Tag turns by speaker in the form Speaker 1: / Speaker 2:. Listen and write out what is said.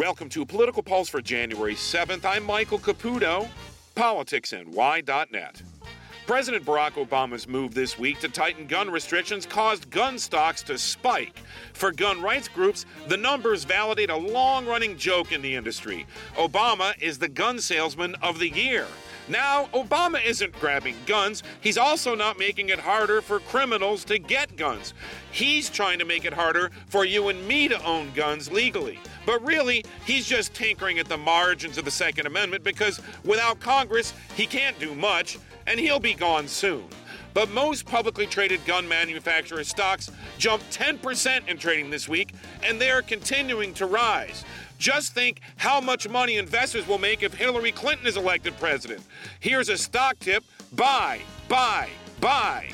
Speaker 1: Welcome to Political Pulse for January 7th. I'm Michael Caputo, politicsny.net. President Barack Obama's move this week to tighten gun restrictions caused gun stocks to spike. For gun rights groups, the numbers validate a long running joke in the industry. Obama is the gun salesman of the year. Now, Obama isn't grabbing guns, he's also not making it harder for criminals to get guns. He's trying to make it harder for you and me to own guns legally. But really, he's just tinkering at the margins of the Second Amendment because without Congress, he can't do much, and he'll be gone soon. But most publicly traded gun manufacturer stocks jumped 10% in trading this week, and they are continuing to rise. Just think how much money investors will make if Hillary Clinton is elected president. Here's a stock tip buy, buy, buy.